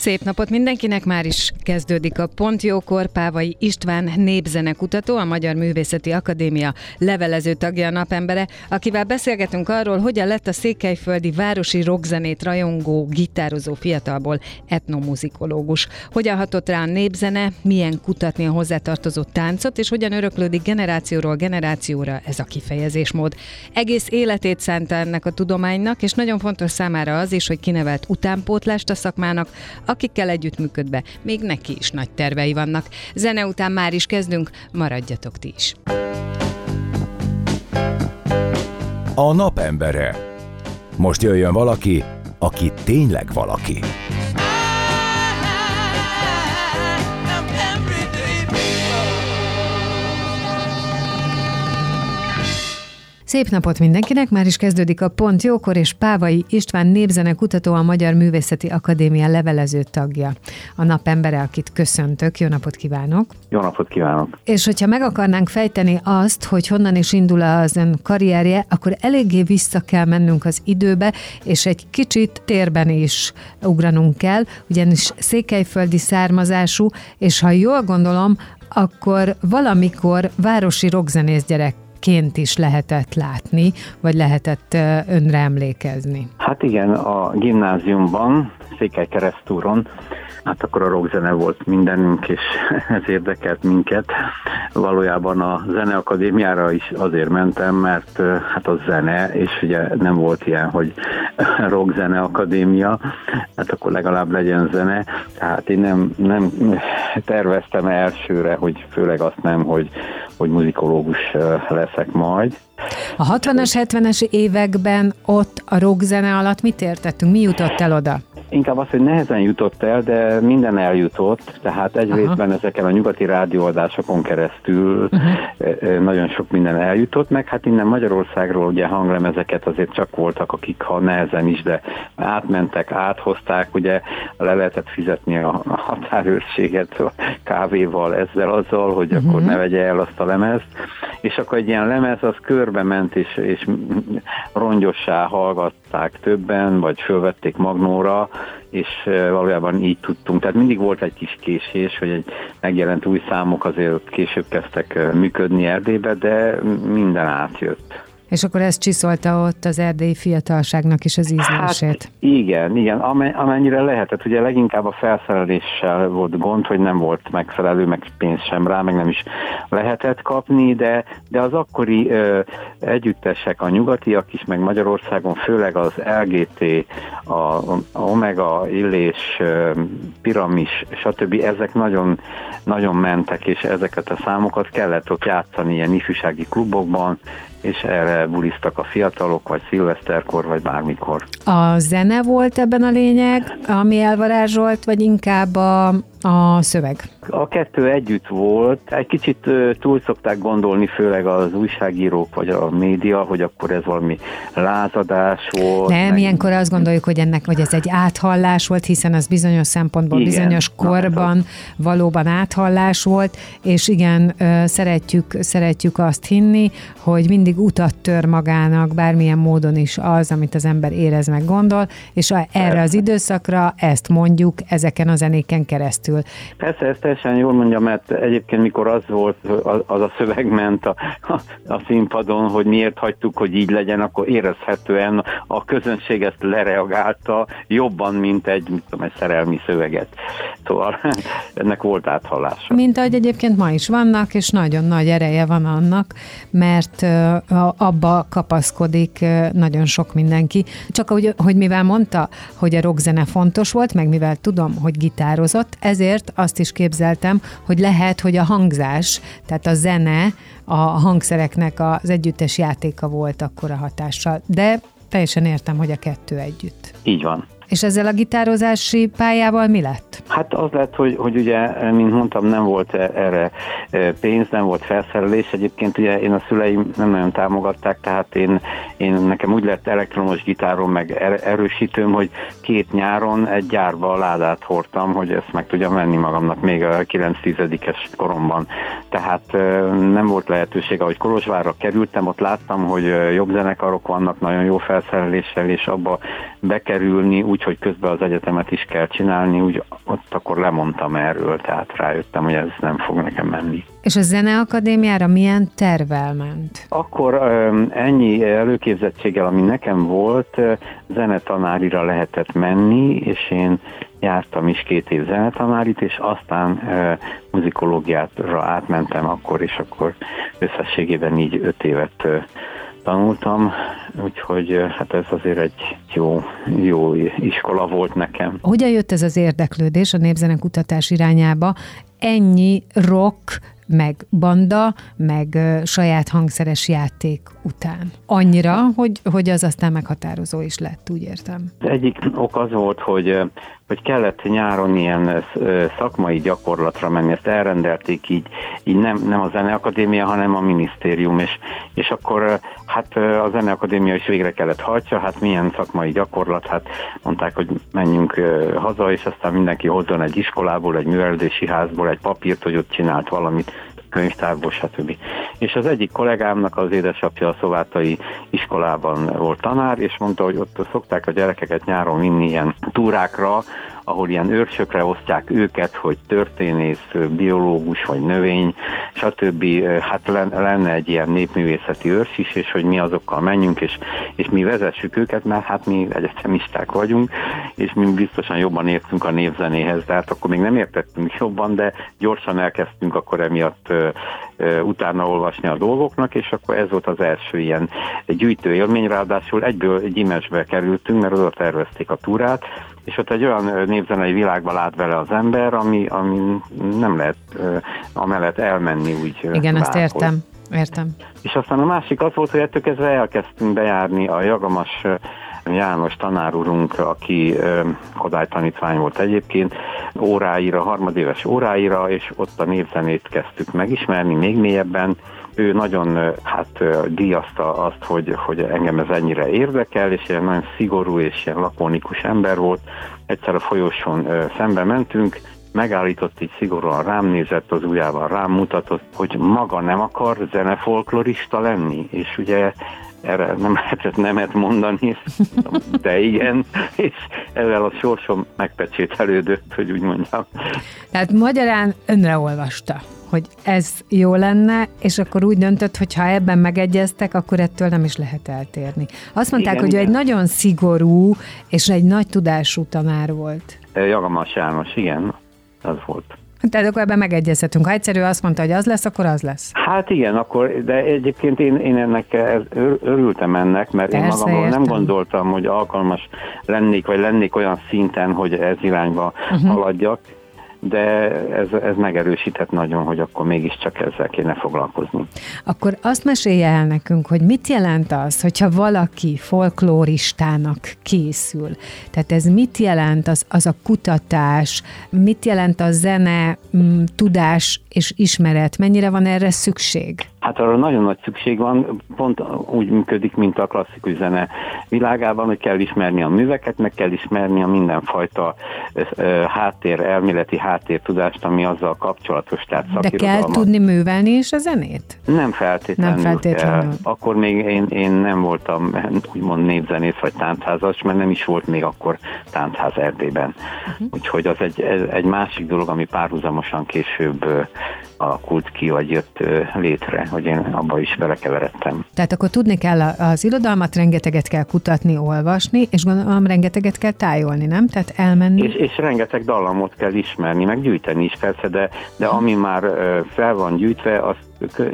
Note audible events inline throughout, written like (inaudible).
Szép napot mindenkinek, már is kezdődik a Pont Jókor. Pávai István népzenekutató, a Magyar Művészeti Akadémia levelező tagja a napembere, akivel beszélgetünk arról, hogyan lett a székelyföldi városi rockzenét rajongó, gitározó fiatalból etnomuzikológus. Hogyan hatott rá a népzene, milyen kutatni a hozzátartozó táncot, és hogyan öröklődik generációról generációra ez a kifejezésmód. Egész életét szánta ennek a tudománynak, és nagyon fontos számára az is, hogy kinevelt utánpótlást a szakmának, akikkel együttműködve még neki is nagy tervei vannak. Zene után már is kezdünk, maradjatok ti is. A napembere. Most jöjjön valaki, aki tényleg valaki. Szép napot mindenkinek, már is kezdődik a Pont Jókor, és Pávai István népzene kutató, a Magyar Művészeti Akadémia levelező tagja. A napembere, akit köszöntök. Jó napot kívánok! Jó napot kívánok! És hogyha meg akarnánk fejteni azt, hogy honnan is indul az ön karrierje, akkor eléggé vissza kell mennünk az időbe, és egy kicsit térben is ugranunk kell, ugyanis székelyföldi származású, és ha jól gondolom, akkor valamikor városi rockzenész gyerek ként is lehetett látni, vagy lehetett önre emlékezni? Hát igen, a gimnáziumban, Székely keresztúron, hát akkor a rockzene volt mindenünk, és (laughs) ez érdekelt minket. Valójában a zeneakadémiára is azért mentem, mert hát a zene, és ugye nem volt ilyen, hogy (laughs) rockzene akadémia, hát akkor legalább legyen zene. Tehát én nem, nem terveztem elsőre, hogy főleg azt nem, hogy hogy muzikológus leszek majd. A 60-as, 70-es években ott a rockzene alatt mit értettünk? Mi jutott el oda? Inkább az, hogy nehezen jutott el, de minden eljutott, tehát egy Aha. részben ezeken a nyugati rádióadásokon keresztül uh-huh. nagyon sok minden eljutott, meg hát innen Magyarországról ugye hanglemezeket azért csak voltak, akik ha nehezen is, de átmentek, áthozták, ugye le lehetett fizetni a határőrséget a kávéval, ezzel, azzal, hogy uh-huh. akkor ne vegye el azt a lemezt, és akkor egy ilyen lemez az körbe ment, és, és rongyossá hallgatták többen, vagy fölvették magnóra, és valójában így tudtunk. Tehát mindig volt egy kis késés, hogy egy megjelent új számok azért később kezdtek működni Erdélybe, de minden átjött. És akkor ez csiszolta ott az erdélyi fiatalságnak is az ízlését. Hát igen, igen, amennyire lehetett. Ugye leginkább a felszereléssel volt gond, hogy nem volt megfelelő, meg pénz sem rá, meg nem is lehetett kapni, de, de az akkori ö, együttesek, a nyugatiak is, meg Magyarországon, főleg az LGT, a, a Omega, Illés, ö, Piramis, stb. ezek nagyon, nagyon mentek, és ezeket a számokat kellett ott játszani ilyen ifjúsági klubokban, és erre buliztak a fiatalok, vagy szilveszterkor, vagy bármikor. A zene volt ebben a lényeg, ami elvarázsolt, vagy inkább a, a szöveg? A kettő együtt volt. Egy kicsit túl szokták gondolni, főleg az újságírók vagy a média, hogy akkor ez valami lázadás volt. Nem, meg... ilyenkor azt gondoljuk, hogy ennek hogy ez egy áthallás volt, hiszen az bizonyos szempontból, igen, bizonyos korban na, valóban áthallás volt, és igen, szeretjük, szeretjük azt hinni, hogy mindig utat tör magának, bármilyen módon is az, amit az ember érez meg gondol, és erre az időszakra ezt mondjuk ezeken a zenéken keresztül. Persze, ezt teljesen jól mondja, mert egyébként mikor az volt, az a szöveg ment a, a, színpadon, hogy miért hagytuk, hogy így legyen, akkor érezhetően a közönség ezt lereagálta jobban, mint egy, mit tudom, egy szerelmi szöveget. Szóval (laughs) ennek volt áthallása. Mint ahogy egyébként ma is vannak, és nagyon nagy ereje van annak, mert abba kapaszkodik nagyon sok mindenki. Csak ahogy, hogy mivel mondta, hogy a rockzene fontos volt, meg mivel tudom, hogy gitározott, ez ezért azt is képzeltem, hogy lehet, hogy a hangzás, tehát a zene, a hangszereknek az együttes játéka volt akkor a hatással. De teljesen értem, hogy a kettő együtt. Így van. És ezzel a gitározási pályával mi lett? Hát az lett, hogy, hogy ugye, mint mondtam, nem volt erre e, pénz, nem volt felszerelés. Egyébként ugye én a szüleim nem nagyon támogatták, tehát én, én nekem úgy lett elektromos gitárom, meg er, erősítőm, hogy két nyáron egy gyárba a ládát hordtam, hogy ezt meg tudjam venni magamnak még a 9-10-es koromban. Tehát e, nem volt lehetőség, ahogy Kolozsvárra kerültem, ott láttam, hogy e, jobb zenekarok vannak, nagyon jó felszereléssel, és abba bekerülni úgy, hogy közben az egyetemet is kell csinálni, úgy ott akkor lemondtam erről, tehát rájöttem, hogy ez nem fog nekem menni. És a Zeneakadémiára milyen tervel ment? Akkor ennyi előképzettséggel, ami nekem volt, zenetanárira lehetett menni, és én jártam is két év zenetanárit, és aztán muzikológiára átmentem akkor, és akkor összességében így öt évet tanultam, úgyhogy hát ez azért egy jó, jó iskola volt nekem. Hogyan jött ez az érdeklődés a népzenekutatás irányába? Ennyi rock, meg banda, meg saját hangszeres játék után. Annyira, hogy, hogy az aztán meghatározó is lett, úgy értem. Egyik ok az volt, hogy hogy kellett nyáron ilyen szakmai gyakorlatra menni, ezt elrendelték így, így nem, nem a Zeneakadémia, hanem a minisztérium, és, és akkor hát a Zeneakadémia is végre kellett hajtsa, hát milyen szakmai gyakorlat, hát mondták, hogy menjünk haza, és aztán mindenki hozzon egy iskolából, egy művelődési házból egy papírt, hogy ott csinált valamit, könyvtárból, stb. És az egyik kollégámnak az édesapja a szovátai iskolában volt tanár, és mondta, hogy ott szokták a gyerekeket nyáron vinni ilyen túrákra, ahol ilyen őrsökre osztják őket, hogy történész, biológus vagy növény, stb. Hát lenne egy ilyen népművészeti őrs is, és hogy mi azokkal menjünk, és, és mi vezessük őket, mert hát mi egyetemisták vagyunk, és mi biztosan jobban értünk a névzenéhez, tehát akkor még nem értettünk jobban, de gyorsan elkezdtünk akkor emiatt utána olvasni a dolgoknak, és akkor ez volt az első ilyen gyűjtő élmény, ráadásul egyből gyimesbe kerültünk, mert oda tervezték a túrát, és ott egy olyan népzenei világba lát vele az ember, ami, ami nem lehet amellett elmenni úgy. Igen, ezt értem. Értem. És aztán a másik az volt, hogy ettől kezdve elkezdtünk bejárni a Jagamas János tanárurunk, aki Kodály tanítvány volt egyébként, óráira, harmadéves óráira, és ott a népzenét kezdtük megismerni még mélyebben, ő nagyon hát díjazta azt, hogy, hogy engem ez ennyire érdekel, és ilyen nagyon szigorú és ilyen lakonikus ember volt. Egyszer a folyosón szembe mentünk, megállított így szigorúan rám nézett az ujjával, rám mutatott, hogy maga nem akar zenefolklorista lenni, és ugye erre nem lehetett nemet mondani, (laughs) de igen, és ezzel a sorsom megpecsételődött, hogy úgy mondjam. Tehát magyarán önre olvasta hogy ez jó lenne, és akkor úgy döntött, hogy ha ebben megegyeztek, akkor ettől nem is lehet eltérni. Azt mondták, igen, hogy igen. ő egy nagyon szigorú és egy nagy tudású tanár volt. Jagamas János, igen, az volt. Tehát akkor ebben megegyezhetünk. Ha egyszerű azt mondta, hogy az lesz, akkor az lesz. Hát igen, akkor, de egyébként én, én ennek ez, örültem ennek, mert Persze, én magamról értem. nem gondoltam, hogy alkalmas lennék, vagy lennék olyan szinten, hogy ez irányba uh-huh. haladjak de ez, ez megerősített nagyon, hogy akkor mégiscsak ezzel kéne foglalkozni. Akkor azt mesélje el nekünk, hogy mit jelent az, hogyha valaki folklóristának készül? Tehát ez mit jelent az, az a kutatás, mit jelent a zene, m, tudás és ismeret? Mennyire van erre szükség? Hát arra nagyon nagy szükség van, pont úgy működik, mint a klasszikus zene világában, hogy kell ismerni a műveket, meg kell ismerni a mindenfajta háttér, elméleti háttértudást, ami azzal kapcsolatos. Tehát De kell tudni művelni is a zenét? Nem feltétlenül. Nem feltétlenül. Akkor még én, én nem voltam úgymond népzenész vagy táncházas, mert nem is volt még akkor táncház Erdélyben. Uh-huh. Úgyhogy az egy, egy másik dolog, ami párhuzamosan később alakult ki, vagy jött létre, hogy én abba is belekeveredtem. Tehát akkor tudni kell az irodalmat, rengeteget kell kutatni, olvasni, és gondolom rengeteget kell tájolni, nem? Tehát elmenni. És, és rengeteg dallamot kell ismerni, meg gyűjteni is persze, de, de ami már fel van gyűjtve, azt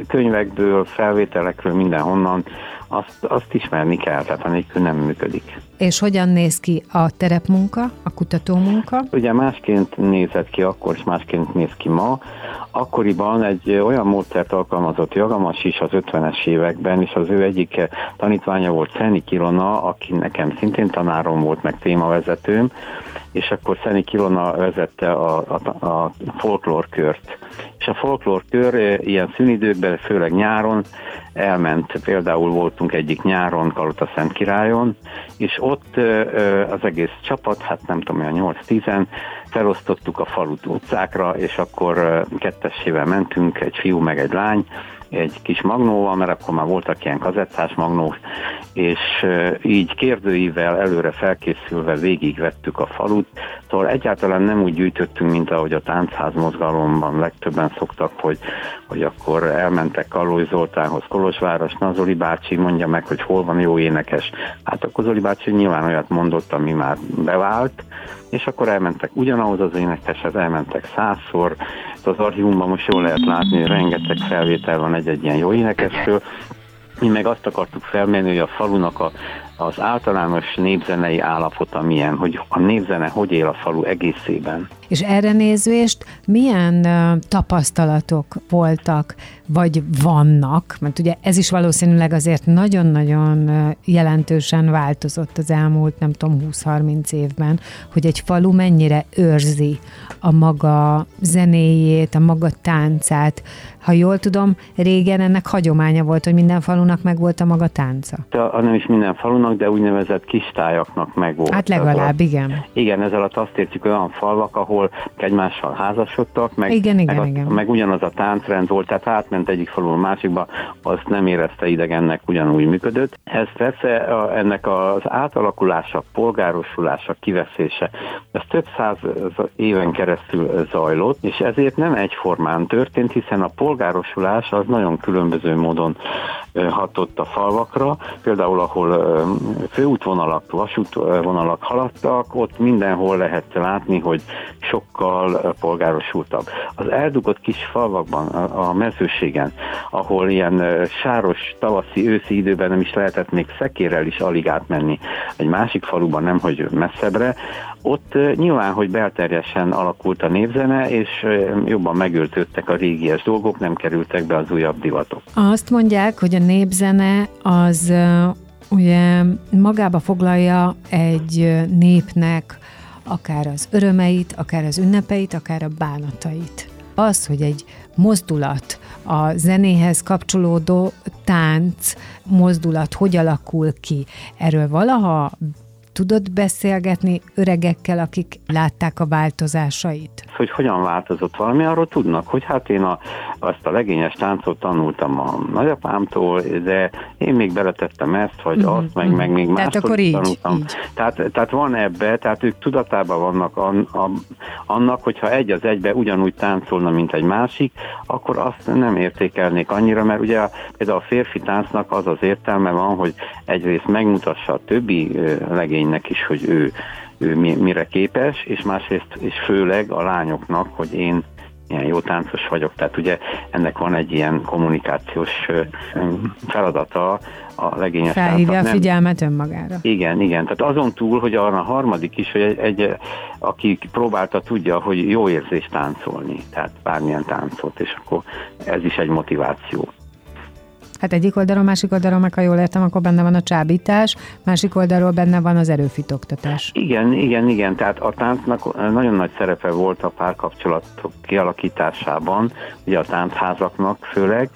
könyvekből, felvételekről, mindenhonnan, azt, azt ismerni kell, tehát anélkül nem működik. És hogyan néz ki a terepmunka, a kutatómunka? Ugye másként nézett ki akkor, és másként néz ki ma. Akkoriban egy olyan módszert alkalmazott Jagamas is az 50-es években, és az ő egyik tanítványa volt Szeni Kilona, aki nekem szintén tanárom volt, meg témavezetőm, és akkor Szeni Kilona vezette a, a, a folklórkört. És a folklórkör ilyen szünidőkben, főleg nyáron elment, például voltunk egyik nyáron Kalota Szent Királyon, és ott az egész csapat, hát nem tudom, olyan 8-10 felosztottuk a falut utcákra, és akkor kettessével mentünk, egy fiú meg egy lány, egy kis magnóval, mert akkor már voltak ilyen kazettás magnók, és így kérdőivel előre felkészülve végigvettük a falut, szóval egyáltalán nem úgy gyűjtöttünk, mint ahogy a táncház mozgalomban legtöbben szoktak, hogy, hogy akkor elmentek Kalói Zoltánhoz Kolozsváros, na Zoli bácsi mondja meg, hogy hol van jó énekes. Hát akkor Zoli bácsi nyilván olyat mondott, ami már bevált, és akkor elmentek ugyanahoz az énekeshez, elmentek százszor, az archívumban most jól lehet látni, hogy rengeteg felvétel van egy-egy ilyen jó énekesről, mi meg azt akartuk felmérni, hogy a falunak a, az általános népzenei állapota milyen, hogy a népzene hogy él a falu egészében. És erre nézvést milyen tapasztalatok voltak, vagy vannak, mert ugye ez is valószínűleg azért nagyon-nagyon jelentősen változott az elmúlt, nem tudom, 20-30 évben, hogy egy falu mennyire őrzi a maga zenéjét, a maga táncát. Ha jól tudom, régen ennek hagyománya volt, hogy minden falunak meg volt a maga tánca. De, nem is minden falunak, de úgynevezett kistájaknak meg volt. Hát legalább, igen. Igen, ezzel alatt azt értjük olyan falvak, ahol egymással házasodtak, meg, igen, igen, meg, igen. meg ugyanaz a táncrend volt, tehát átment egyik falu a másikba, azt nem érezte idegennek, ugyanúgy működött. Ez persze a, ennek az átalakulása, polgárosulása, kiveszése, ez több száz éven keresztül zajlott, és ezért nem egyformán történt, hiszen a polgárosulás az nagyon különböző módon hatott a falvakra, például ahol főútvonalak, vasútvonalak haladtak, ott mindenhol lehet látni, hogy sokkal polgárosultabb. Az eldugott kis falvakban, a mezőségen, ahol ilyen sáros tavaszi, őszi időben nem is lehetett még szekérrel is alig átmenni egy másik faluban, nem hogy messzebbre, ott nyilván, hogy belterjesen alakult a népzene, és jobban megöltődtek a régies dolgok, nem kerültek be az újabb divatok. Azt mondják, hogy a népzene az ugye magába foglalja egy népnek akár az örömeit, akár az ünnepeit, akár a bánatait. Az, hogy egy mozdulat, a zenéhez kapcsolódó tánc mozdulat hogy alakul ki, erről valaha tudod beszélgetni öregekkel, akik látták a változásait? Hogy hogyan változott valami, arról tudnak, hogy hát én a, azt a legényes táncot tanultam a nagyapámtól, de én még beletettem ezt, vagy uh-huh, azt, meg, uh-huh. meg még más akkor így, tanultam. Így. Tehát, tehát van ebbe, tehát ők tudatában vannak an, a, annak, hogyha egy az egybe ugyanúgy táncolna, mint egy másik, akkor azt nem értékelnék annyira, mert ugye például a férfi táncnak az az értelme van, hogy egyrészt megmutassa a többi legény legénynek is, hogy ő, ő mire képes, és másrészt, és főleg a lányoknak, hogy én ilyen jó táncos vagyok, tehát ugye ennek van egy ilyen kommunikációs feladata a legényes Felhívja a figyelmet önmagára. Igen, igen. Tehát azon túl, hogy arra a harmadik is, hogy egy, egy, aki próbálta, tudja, hogy jó érzés táncolni, tehát bármilyen táncot, és akkor ez is egy motiváció. Hát egyik oldalon, másik oldalon, meg ha jól értem, akkor benne van a csábítás, másik oldalról benne van az erőfitoktatás. Igen, igen, igen. Tehát a táncnak nagyon nagy szerepe volt a párkapcsolatok kialakításában, ugye a táncházaknak főleg,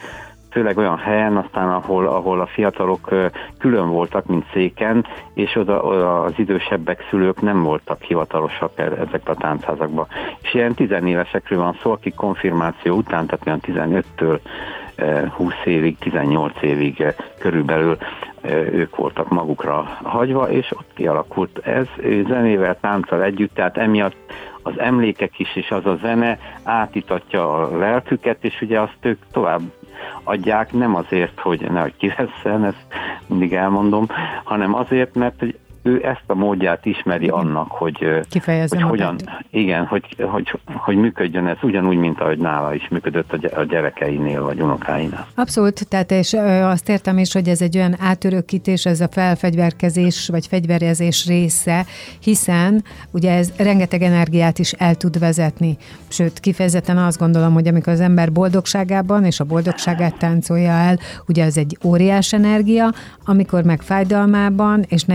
főleg olyan helyen, aztán ahol, ahol a fiatalok külön voltak, mint széken, és oda, oda az idősebbek szülők nem voltak hivatalosak e, ezekbe a táncházakba. És ilyen tizenévesekről van szó, akik konfirmáció után, tehát olyan 15-től 20 évig, 18 évig körülbelül ők voltak magukra hagyva, és ott kialakult ez. Zenével, tánccal együtt, tehát emiatt az emlékek is, és az a zene átítatja a lelküket, és ugye azt ők tovább adják, nem azért, hogy nehogy kivesszen, (laughs) ezt mindig elmondom, hanem azért, mert ő ezt a módját ismeri igen. annak, hogy, hogy hogyan, igen, hogy, hogy, hogy működjön ez ugyanúgy, mint ahogy nála is működött a gyerekeinél vagy unokáinál. Abszolút, tehát és azt értem is, hogy ez egy olyan átörökítés, ez a felfegyverkezés vagy fegyverezés része, hiszen ugye ez rengeteg energiát is el tud vezetni. Sőt, kifejezetten azt gondolom, hogy amikor az ember boldogságában és a boldogságát táncolja el, ugye ez egy óriás energia, amikor meg fájdalmában és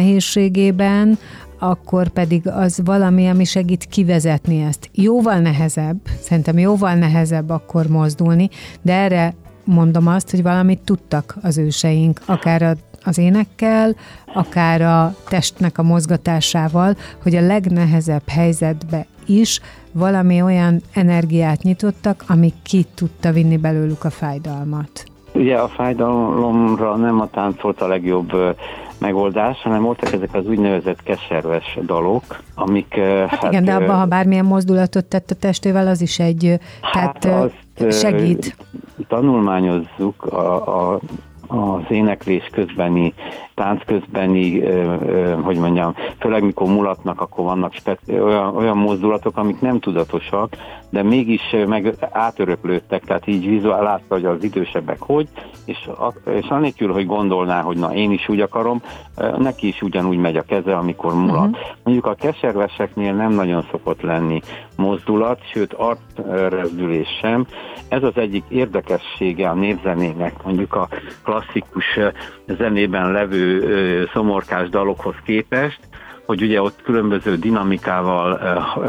nehézségében, akkor pedig az valami, ami segít kivezetni ezt. Jóval nehezebb, szerintem jóval nehezebb akkor mozdulni, de erre mondom azt, hogy valamit tudtak az őseink, akár a az énekkel, akár a testnek a mozgatásával, hogy a legnehezebb helyzetbe is valami olyan energiát nyitottak, ami ki tudta vinni belőlük a fájdalmat. Ugye a fájdalomra nem a tánc volt a legjobb megoldás, hanem voltak ezek az úgynevezett keserves dalok, amik... Hát, hát igen, de abban, ha bármilyen mozdulatot tett a testével, az is egy... Hát tehát azt segít. Tanulmányozzuk a, a az éneklés közbeni, tánc közbeni, hogy mondjam, főleg mikor mulatnak, akkor vannak speci- olyan, olyan mozdulatok, amik nem tudatosak, de mégis meg átöröklődtek, tehát így vizuál látta, hogy az idősebbek hogy, és, és anélkül, hogy gondolná, hogy na én is úgy akarom, neki is ugyanúgy megy a keze, amikor mulat. Uh-huh. Mondjuk a keserveseknél nem nagyon szokott lenni mozdulat, sőt arcrezdülés sem. Ez az egyik érdekessége a népzenének, mondjuk a klasszikus zenében levő szomorkás dalokhoz képest, hogy ugye ott különböző dinamikával,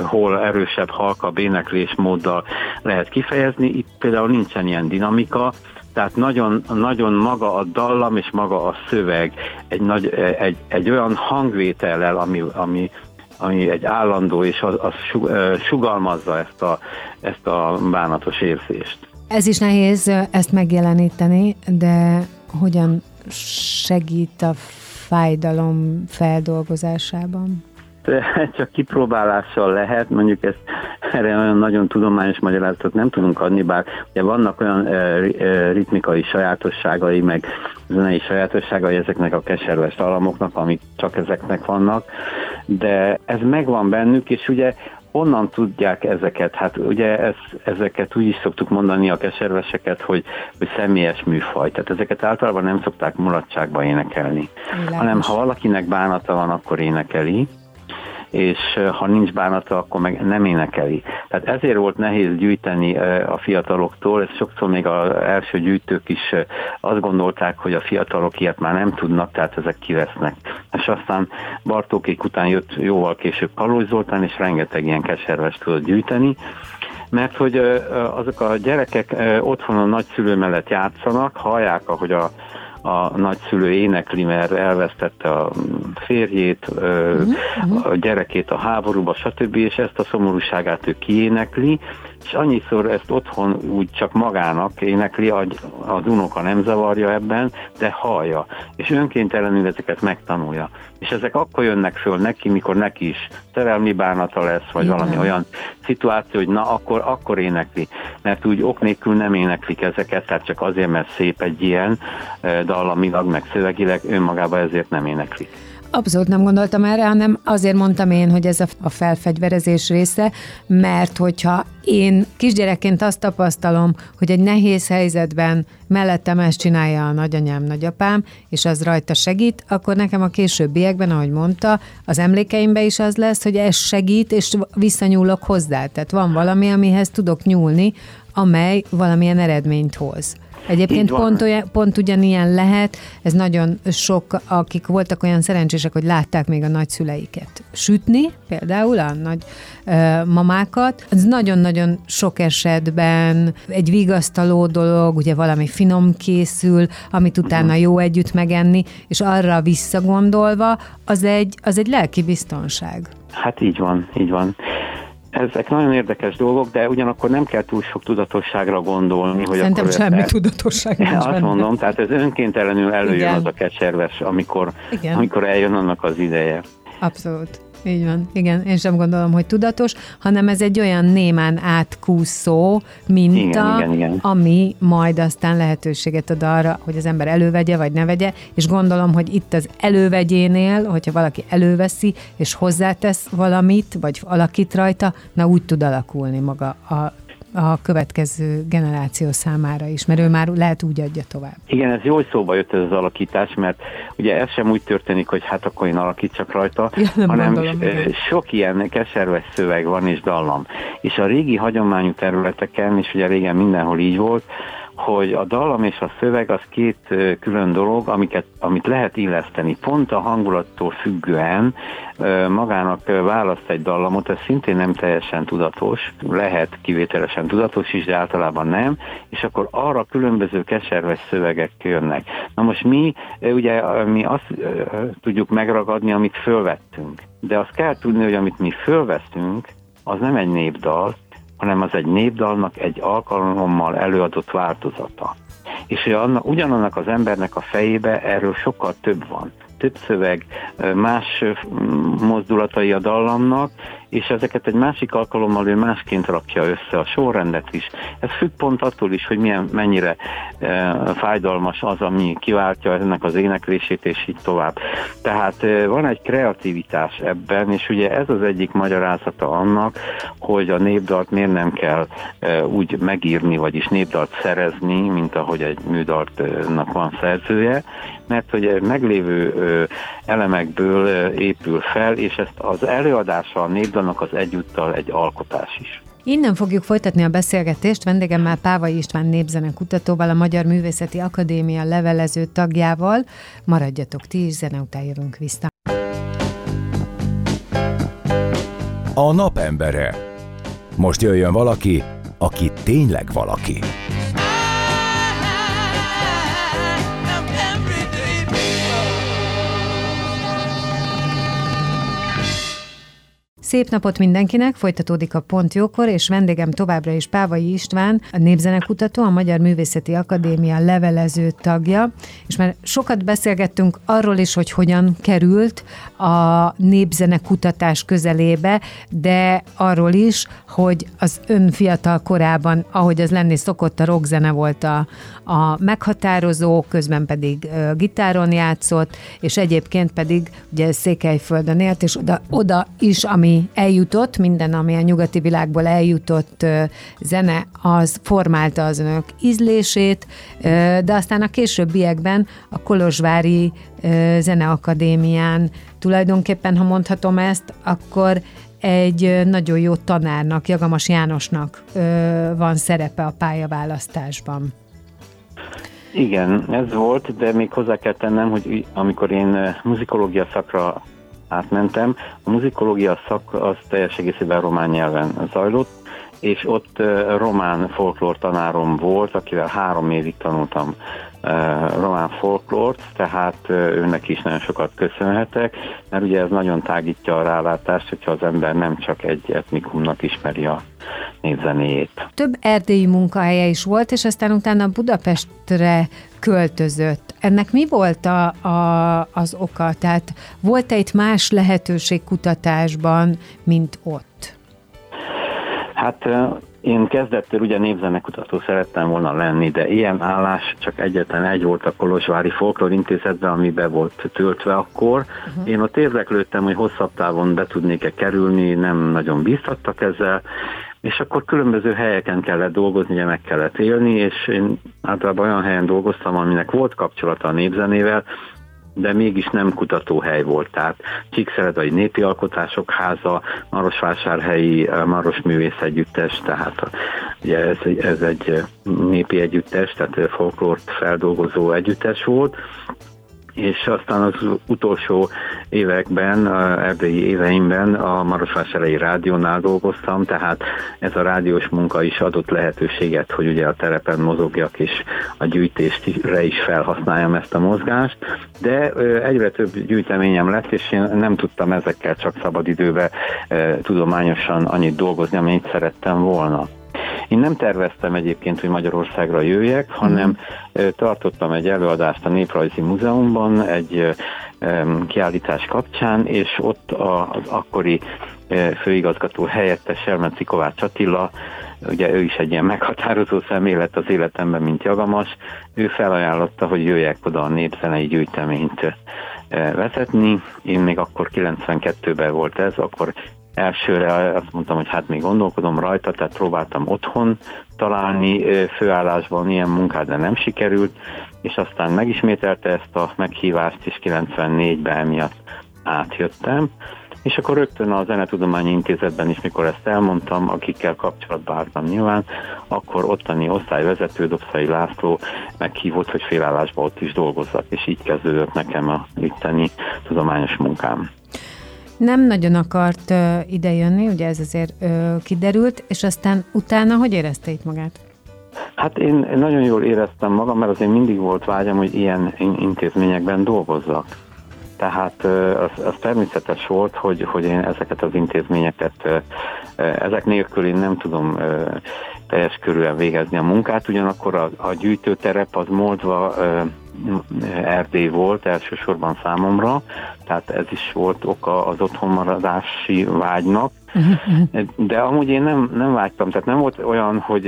hol erősebb, halkabb éneklésmóddal lehet kifejezni. Itt például nincsen ilyen dinamika, tehát nagyon, nagyon maga a dallam és maga a szöveg egy, nagy, egy, egy olyan hangvétellel, ami, ami, ami egy állandó, és az, az sugalmazza ezt a, ezt a bánatos érzést. Ez is nehéz ezt megjeleníteni, de hogyan segít a fájdalom feldolgozásában? (laughs) Csak kipróbálással lehet, mondjuk ezt erre olyan nagyon tudományos magyarázatot nem tudunk adni, bár ugye vannak olyan ritmikai sajátosságai, meg zenei sajátosságai ezeknek a keserves alamoknak, amik csak ezeknek vannak, de ez megvan bennük, és ugye honnan tudják ezeket? Hát ugye ez, ezeket úgy is szoktuk mondani a keserveseket, hogy, hogy személyes műfaj. Tehát ezeket általában nem szokták mulatságba énekelni. Világos. Hanem ha valakinek bánata van, akkor énekeli és ha nincs bánata, akkor meg nem énekeli. Tehát ezért volt nehéz gyűjteni a fiataloktól, ez sokszor még az első gyűjtők is azt gondolták, hogy a fiatalok ilyet már nem tudnak, tehát ezek kivesznek. És aztán Bartókék után jött jóval később Kalóz Zoltán, és rengeteg ilyen keserves tudott gyűjteni, mert hogy azok a gyerekek otthon a nagyszülő mellett játszanak, hallják, ahogy a a nagyszülő énekli, mert elvesztette a férjét, uh-huh. a gyerekét a háborúba, stb., és ezt a szomorúságát ő kiénekli, és annyiszor ezt otthon úgy csak magának énekli, az unoka nem zavarja ebben, de hallja, és önkéntelenül ezeket megtanulja. És ezek akkor jönnek föl neki, mikor neki is szerelmi bánata lesz, vagy Igen. valami olyan szituáció, hogy na, akkor, akkor énekli. Mert úgy ok nélkül nem éneklik ezeket, tehát csak azért, mert szép egy ilyen dallamilag, meg szövegileg, önmagában ezért nem éneklik. Abszolút nem gondoltam erre, hanem azért mondtam én, hogy ez a felfegyverezés része, mert hogyha én kisgyerekként azt tapasztalom, hogy egy nehéz helyzetben mellettem ezt csinálja a nagyanyám, nagyapám, és az rajta segít, akkor nekem a későbbiekben, ahogy mondta, az emlékeimben is az lesz, hogy ez segít, és visszanyúlok hozzá. Tehát van valami, amihez tudok nyúlni, amely valamilyen eredményt hoz. Egyébként pont, olyan, pont ugyanilyen lehet, ez nagyon sok, akik voltak olyan szerencsések, hogy látták még a nagyszüleiket sütni, például a nagy ö, mamákat, ez nagyon-nagyon sok esetben egy vigasztaló dolog, ugye valami finom készül, amit utána jó együtt megenni, és arra visszagondolva, az egy, az egy lelki biztonság. Hát így van, így van. Ezek nagyon érdekes dolgok, de ugyanakkor nem kell túl sok tudatosságra gondolni. Hogy Szerintem akkor semmi el... tudatosság (laughs) nincs Azt benne. mondom, tehát ez önkéntelenül előjön Igen. az a keserves, amikor, amikor eljön annak az ideje. Abszolút. Így van, igen, én sem gondolom, hogy tudatos, hanem ez egy olyan némán átkúszó minta, igen, igen, igen. ami majd aztán lehetőséget ad arra, hogy az ember elővegye, vagy ne vegye, és gondolom, hogy itt az elővegyénél, hogyha valaki előveszi, és hozzátesz valamit, vagy alakít rajta, na úgy tud alakulni maga a a következő generáció számára is, mert ő már lehet úgy adja tovább. Igen, ez jó, szóba jött ez az alakítás, mert ugye ez sem úgy történik, hogy hát akkor én alakítsak rajta, ja, hanem gondolom, sok ilyen keserves szöveg van és dallam. És a régi hagyományú területeken, és ugye régen mindenhol így volt, hogy a dallam és a szöveg az két külön dolog, amiket, amit lehet illeszteni. Pont a hangulattól függően magának választ egy dallamot, ez szintén nem teljesen tudatos, lehet kivételesen tudatos is, de általában nem, és akkor arra különböző keserves szövegek jönnek. Na most mi, ugye mi azt tudjuk megragadni, amit fölvettünk, de azt kell tudni, hogy amit mi fölveszünk, az nem egy népdal, hanem az egy népdalnak egy alkalommal előadott változata. És hogy annak, ugyanannak az embernek a fejébe erről sokkal több van több szöveg, más mozdulatai a dallamnak, és ezeket egy másik alkalommal ő másként rakja össze a sorrendet is. Ez függ pont attól is, hogy milyen, mennyire e, fájdalmas az, ami kiváltja ennek az éneklését, és így tovább. Tehát e, van egy kreativitás ebben, és ugye ez az egyik magyarázata annak, hogy a népdalt miért nem kell e, úgy megírni, vagyis népdalt szerezni, mint ahogy egy műdaltnak van szerzője, mert hogy meglévő elemekből épül fel, és ezt az előadása a népdalnak az egyúttal egy alkotás is. Innen fogjuk folytatni a beszélgetést vendégemmel Pávai István népzene kutatóval, a Magyar Művészeti Akadémia levelező tagjával. Maradjatok ti is, zene után jövünk vissza. A napembere. Most jöjjön valaki, aki tényleg valaki. Szép napot mindenkinek, folytatódik a Pont Jókor, és vendégem továbbra is Pávai István, a népzenekutató, a Magyar Művészeti Akadémia levelező tagja, és már sokat beszélgettünk arról is, hogy hogyan került a népzenekutatás közelébe, de arról is, hogy az ön fiatal korában, ahogy az lenni szokott, a rockzene volt a, a meghatározó, közben pedig gitáron játszott, és egyébként pedig ugye Székelyföldön élt, és oda, oda is, ami eljutott, minden, ami a nyugati világból eljutott zene, az formálta az önök ízlését, de aztán a későbbiekben a Kolozsvári Zeneakadémián tulajdonképpen, ha mondhatom ezt, akkor egy nagyon jó tanárnak, Jagamas Jánosnak van szerepe a pályaválasztásban. Igen, ez volt, de még hozzá kell tennem, hogy amikor én muzikológia szakra átmentem. A muzikológia szak az teljes egészében román nyelven zajlott, és ott román folklór tanárom volt, akivel három évig tanultam román folklórt, tehát őnek is nagyon sokat köszönhetek, mert ugye ez nagyon tágítja a rálátást, hogyha az ember nem csak egy etnikumnak ismeri a népzenéjét. Több erdélyi munkahelye is volt, és aztán utána Budapestre költözött. Ennek mi volt a, a, az oka? Tehát volt-e itt más lehetőség kutatásban, mint ott? Hát én kezdettől ugye népzenekutató szerettem volna lenni, de ilyen állás csak egyetlen egy volt a Kolozsvári Folklor Intézetben, ami be volt töltve akkor. Uh-huh. Én ott érdeklődtem, hogy hosszabb távon be tudnék-e kerülni, nem nagyon bíztattak ezzel, és akkor különböző helyeken kellett dolgozni, ugye meg kellett élni, és én általában olyan helyen dolgoztam, aminek volt kapcsolata a népzenével, de mégis nem kutatóhely volt. Tehát Csíkszeredai Népi Alkotások Háza, Marosvásárhelyi eh, Maros Művész Együttes, tehát ugye ez, ez egy népi együttes, tehát folklort feldolgozó együttes volt, és aztán az utolsó években, erdélyi éveimben a Marosvásárhelyi rádiónál dolgoztam, tehát ez a rádiós munka is adott lehetőséget, hogy ugye a terepen mozogjak és a gyűjtéstre is felhasználjam ezt a mozgást, de egyre több gyűjteményem lett, és én nem tudtam ezekkel csak szabadidőbe tudományosan annyit dolgozni, amennyit szerettem volna. Én nem terveztem egyébként, hogy Magyarországra jöjjek, hanem mm. tartottam egy előadást a Néprajzi Múzeumban, egy kiállítás kapcsán, és ott az akkori főigazgató helyettes Selmenci Kovács Attila, ugye ő is egy ilyen meghatározó személy lett az életemben, mint Jagamas, ő felajánlotta, hogy jöjjek oda a népzenei gyűjteményt vezetni. Én még akkor 92-ben volt ez, akkor elsőre azt mondtam, hogy hát még gondolkodom rajta, tehát próbáltam otthon találni főállásban ilyen munkát, de nem sikerült, és aztán megismételte ezt a meghívást, és 94-ben emiatt átjöttem. És akkor rögtön a Zenetudományi Intézetben is, mikor ezt elmondtam, akikkel kapcsolatba álltam nyilván, akkor ottani osztályvezető Dobszai László meghívott, hogy félállásban ott is dolgozzak, és így kezdődött nekem a itteni tudományos munkám. Nem nagyon akart uh, idejönni, ugye ez azért uh, kiderült, és aztán utána hogy érezte itt magát? Hát én nagyon jól éreztem magam, mert azért mindig volt vágyam, hogy ilyen intézményekben dolgozzak. Tehát az, az természetes volt, hogy, hogy én ezeket az intézményeket, ezek nélkül én nem tudom teljes körülön végezni a munkát, ugyanakkor a, a gyűjtőterep az Moldva Erdély volt elsősorban számomra, tehát ez is volt oka az otthonmaradási vágynak, (laughs) de amúgy én nem, nem vágytam, tehát nem volt olyan, hogy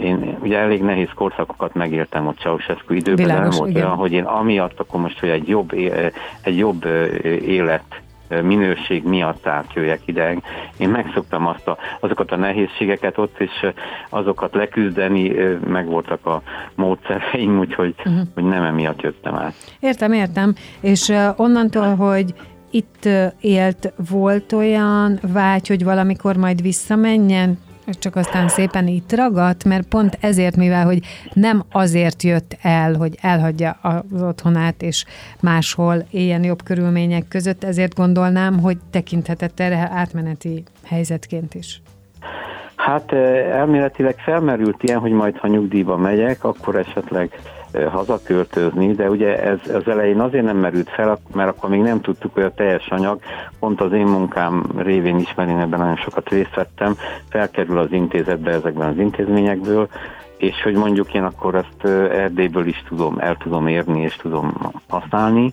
én ugye elég nehéz korszakokat megéltem ott Ceausescu időben, Világos, de nem volt igen. olyan, hogy én amiatt akkor most, hogy egy jobb, egy jobb élet minőség miatt átjöjjek ide. Én megszoktam azt a, azokat a nehézségeket ott, és azokat leküzdeni, meg voltak a módszereim, (laughs) úgyhogy uh-huh. hogy nem emiatt jöttem át. Értem, értem. És onnantól, hogy itt élt, volt olyan vágy, hogy valamikor majd visszamenjen? Csak aztán szépen itt ragadt, mert pont ezért, mivel hogy nem azért jött el, hogy elhagyja az otthonát, és máshol éljen jobb körülmények között, ezért gondolnám, hogy tekinthetett erre átmeneti helyzetként is. Hát elméletileg felmerült ilyen, hogy majd ha nyugdíjba megyek, akkor esetleg hazaköltözni, de ugye ez az elején azért nem merült fel, mert akkor még nem tudtuk, hogy a teljes anyag, pont az én munkám révén is, ebben nagyon sokat részt vettem, felkerül az intézetbe ezekben az intézményekből, és hogy mondjuk én akkor ezt Erdélyből is tudom, el tudom érni és tudom használni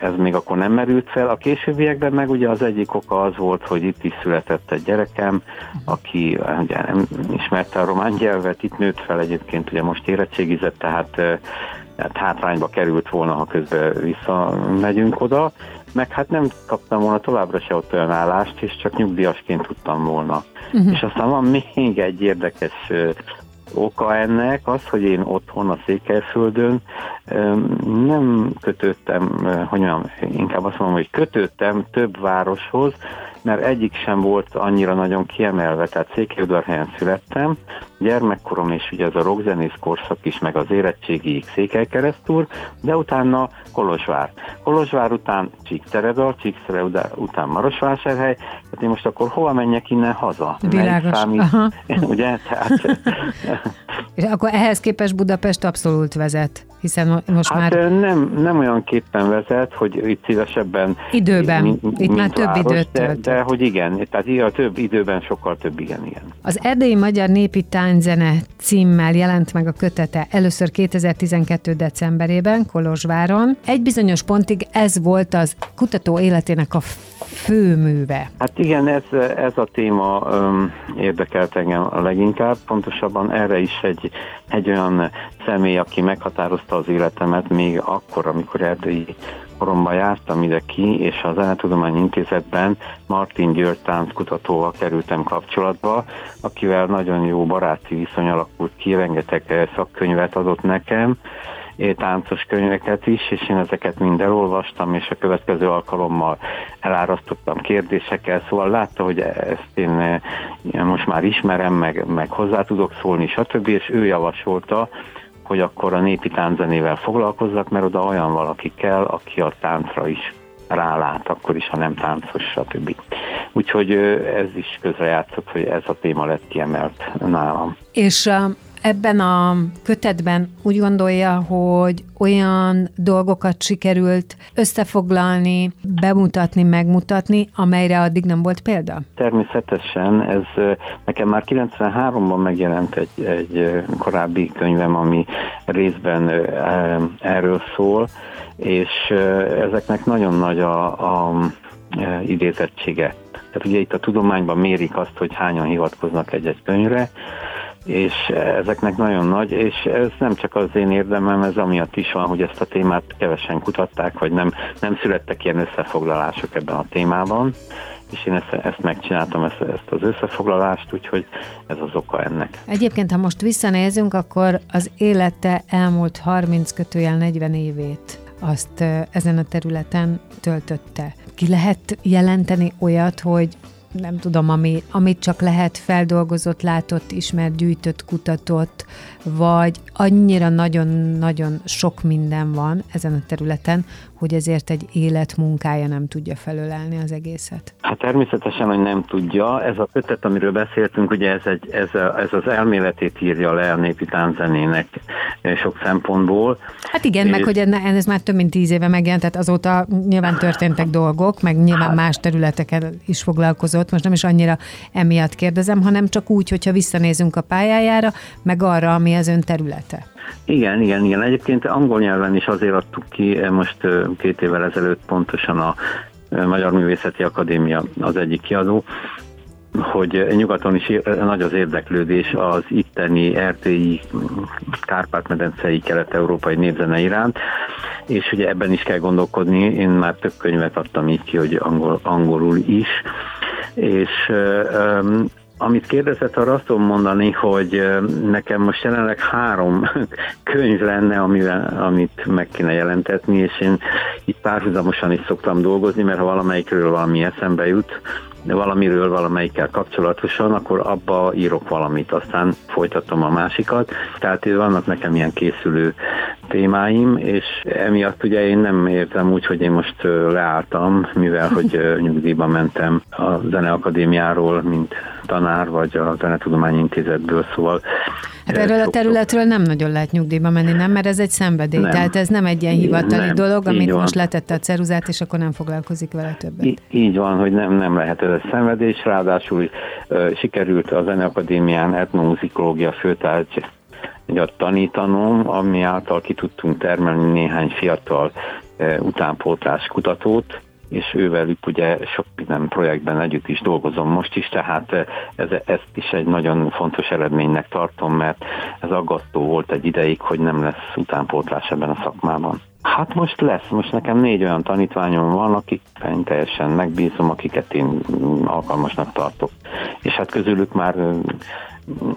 ez még akkor nem merült fel. A későbbiekben meg ugye az egyik oka az volt, hogy itt is született egy gyerekem, aki ugye nem ismerte a román nyelvet, itt nőtt fel egyébként, ugye most érettségizett, tehát, tehát hátrányba került volna, ha közben visszamegyünk oda, meg hát nem kaptam volna továbbra se ott olyan állást, és csak nyugdíjasként tudtam volna. Uh-huh. És aztán van még egy érdekes oka ennek az, hogy én otthon a Székelyföldön nem kötöttem, hogy mondjam, inkább azt mondom, hogy kötöttem több városhoz, mert egyik sem volt annyira nagyon kiemelve, tehát Székelyudvarhelyen születtem, gyermekkorom és ugye ez a rockzenész korszak is, meg az érettségiig Székelykeresztúr, de utána Kolozsvár. Kolozsvár után Csíkszeredal, Csíkszeredal után Marosvásárhely, tehát én most akkor hova menjek innen haza? Világos. Számít, (laughs) ugye? Tehát, (laughs) és akkor ehhez képest Budapest abszolút vezet, hiszen most hát már... Nem, nem olyan képpen vezet, hogy itt szívesebben... Időben, mint, itt mint már város, több időt de, de hogy igen, tehát a több időben sokkal több igen, igen. Az Erdélyi Magyar Népi Tányzene címmel jelent meg a kötete először 2012. decemberében Kolozsváron. Egy bizonyos pontig ez volt az kutató életének a főműve. Hát igen, ez, ez a téma um, érdekelt engem a leginkább, pontosabban erre is egy, egy olyan személy, aki meghatározta az életemet még akkor, amikor erdélyi koromban jártam ide ki, és a Zenetudományi Intézetben Martin György kutatóval kerültem kapcsolatba, akivel nagyon jó baráti viszony alakult ki, rengeteg szakkönyvet adott nekem, táncos könyveket is, és én ezeket mind elolvastam, és a következő alkalommal elárasztottam kérdésekkel, szóval látta, hogy ezt én, én most már ismerem, meg, meg hozzá tudok szólni, stb., és ő javasolta, hogy akkor a népi tánczenével foglalkozzak, mert oda olyan valaki kell, aki a táncra is rálát, akkor is, ha nem táncos, stb. Úgyhogy ez is közrejátszott, hogy ez a téma lett kiemelt nálam. És ebben a kötetben úgy gondolja, hogy olyan dolgokat sikerült összefoglalni, bemutatni, megmutatni, amelyre addig nem volt példa? Természetesen, ez nekem már 93-ban megjelent egy, egy korábbi könyvem, ami részben erről szól, és ezeknek nagyon nagy a, a idézettsége. Tehát ugye itt a tudományban mérik azt, hogy hányan hivatkoznak egy-egy könyvre, és ezeknek nagyon nagy, és ez nem csak az én érdemem, ez amiatt is van, hogy ezt a témát kevesen kutatták, vagy nem, nem születtek ilyen összefoglalások ebben a témában, és én ezt, ezt megcsináltam, ezt, ezt az összefoglalást, úgyhogy ez az oka ennek. Egyébként, ha most visszanézünk, akkor az élete elmúlt 30 kötőjel 40 évét azt ezen a területen töltötte. Ki lehet jelenteni olyat, hogy nem tudom, ami, amit csak lehet feldolgozott, látott, ismert, gyűjtött, kutatott, vagy annyira nagyon-nagyon sok minden van ezen a területen, hogy ezért egy élet munkája nem tudja felölelni az egészet? Hát természetesen, hogy nem tudja. Ez a kötet, amiről beszéltünk, ugye ez, egy, ez, a, ez az elméletét írja le a népi tánzenének sok szempontból. Hát igen, és... meg hogy ez már több mint tíz éve megjelent, tehát azóta nyilván történtek dolgok, meg nyilván hát... más területeken is foglalkozott. Most nem is annyira emiatt kérdezem, hanem csak úgy, hogyha visszanézünk a pályájára, meg arra, ami az ön területe. Igen, igen, igen. Egyébként angol nyelven is azért adtuk ki, eh, most eh, két évvel ezelőtt pontosan a eh, Magyar Művészeti Akadémia az egyik kiadó, hogy nyugaton is nagy az érdeklődés az itteni RTI, Kárpát-medencei, kelet-európai népzene iránt, és ugye ebben is kell gondolkodni, én már több könyvet adtam így ki, hogy angol, angolul is, és amit kérdezett, arra azt tudom mondani, hogy nekem most jelenleg három (laughs) könyv lenne, amivel, amit meg kéne jelentetni, és én itt párhuzamosan is szoktam dolgozni, mert ha valamelyikről valami eszembe jut, valamiről valamelyikkel kapcsolatosan, akkor abba írok valamit, aztán folytatom a másikat. Tehát vannak nekem ilyen készülő témáim, és emiatt ugye én nem értem úgy, hogy én most leálltam, mivel hogy (laughs) nyugdíjba mentem a Zeneakadémiáról, mint tanár, vagy a Zenetudományi Intézetből, szóval Hát erről a területről nem nagyon lehet nyugdíjba menni, nem? Mert ez egy szenvedély. Nem. Tehát ez nem egy ilyen hivatali nem, dolog, amit most letette a ceruzát, és akkor nem foglalkozik vele többet. Í- így van, hogy nem, nem lehet ez egy szenvedés, ráadásul uh, sikerült a Zeneakadémián etnomuzikológia főtárgy tanítanom, ami által ki tudtunk termelni néhány fiatal utánpótlás kutatót, és ővelük ugye sok minden projektben együtt is dolgozom most is, tehát ez, ezt is egy nagyon fontos eredménynek tartom, mert ez aggasztó volt egy ideig, hogy nem lesz utánpótlás ebben a szakmában. Hát most lesz, most nekem négy olyan tanítványom van, akik teljesen megbízom, akiket én alkalmasnak tartok. És hát közülük már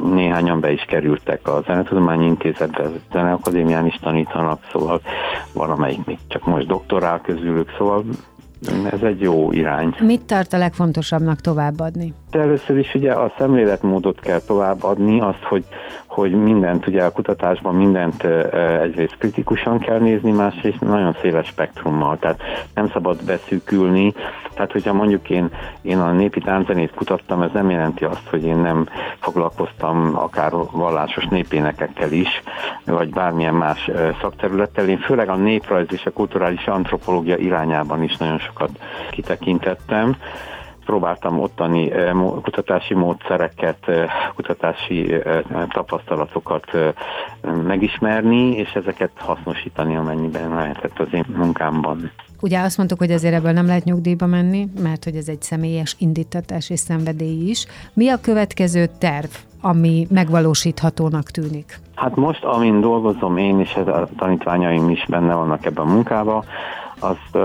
néhányan be is kerültek a Zenetudományi Intézetbe, a Zeneakadémián is tanítanak, szóval valamelyik még csak most doktorál közülük, szóval ez egy jó irány. Mit tart a legfontosabbnak továbbadni? Először is ugye a szemléletmódot kell továbbadni, azt, hogy, hogy mindent, ugye a kutatásban mindent egyrészt kritikusan kell nézni, másrészt nagyon széles spektrummal, tehát nem szabad beszűkülni, tehát hogyha mondjuk én, én a népi tánzenét kutattam, ez nem jelenti azt, hogy én nem foglalkoztam akár vallásos népénekekkel is, vagy bármilyen más szakterülettel. Én főleg a néprajz és a kulturális antropológia irányában is nagyon sokat kitekintettem, próbáltam ottani kutatási módszereket, kutatási tapasztalatokat megismerni, és ezeket hasznosítani, amennyiben lehetett az én munkámban. Ugye azt mondtuk, hogy azért ebből nem lehet nyugdíjba menni, mert hogy ez egy személyes indítatás és szenvedély is. Mi a következő terv, ami megvalósíthatónak tűnik? Hát most, amin dolgozom én, és a tanítványaim is benne vannak ebben a munkában, az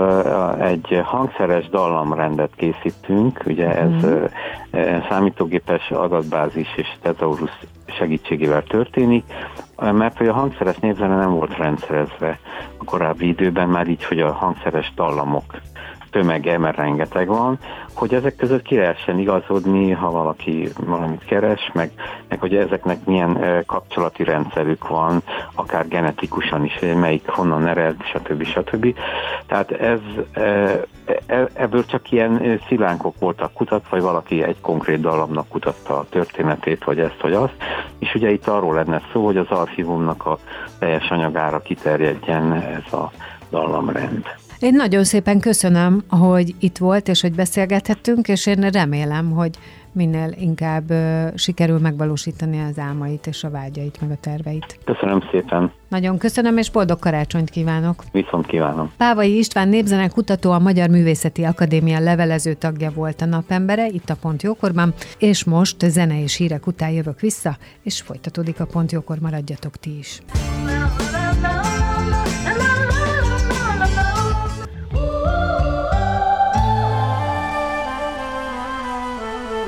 egy hangszeres dallamrendet készítünk, ugye ez mm. számítógépes adatbázis és tezaurus segítségével történik, mert hogy a hangszeres népzene nem volt rendszerezve a korábbi időben, már így, hogy a hangszeres dallamok tömege, mert rengeteg van, hogy ezek között ki lehessen igazodni, ha valaki valamit keres, meg, meg hogy ezeknek milyen kapcsolati rendszerük van, akár genetikusan is, melyik honnan ered, stb. stb. Tehát ez, e, ebből csak ilyen szilánkok voltak kutatva, vagy valaki egy konkrét dallamnak kutatta a történetét, vagy ezt, vagy azt, és ugye itt arról lenne szó, hogy az archívumnak a teljes anyagára kiterjedjen ez a dallamrend. Én nagyon szépen köszönöm, hogy itt volt, és hogy beszélgethettünk, és én remélem, hogy minél inkább uh, sikerül megvalósítani az álmait és a vágyait, meg a terveit. Köszönöm szépen. Nagyon köszönöm, és boldog karácsonyt kívánok. Viszont kívánom. Pávai István népzenek kutató, a Magyar Művészeti Akadémia levelező tagja volt a napembere, itt a Pont Jókorban, és most zene és hírek után jövök vissza, és folytatódik a Pont Jókor, maradjatok ti is.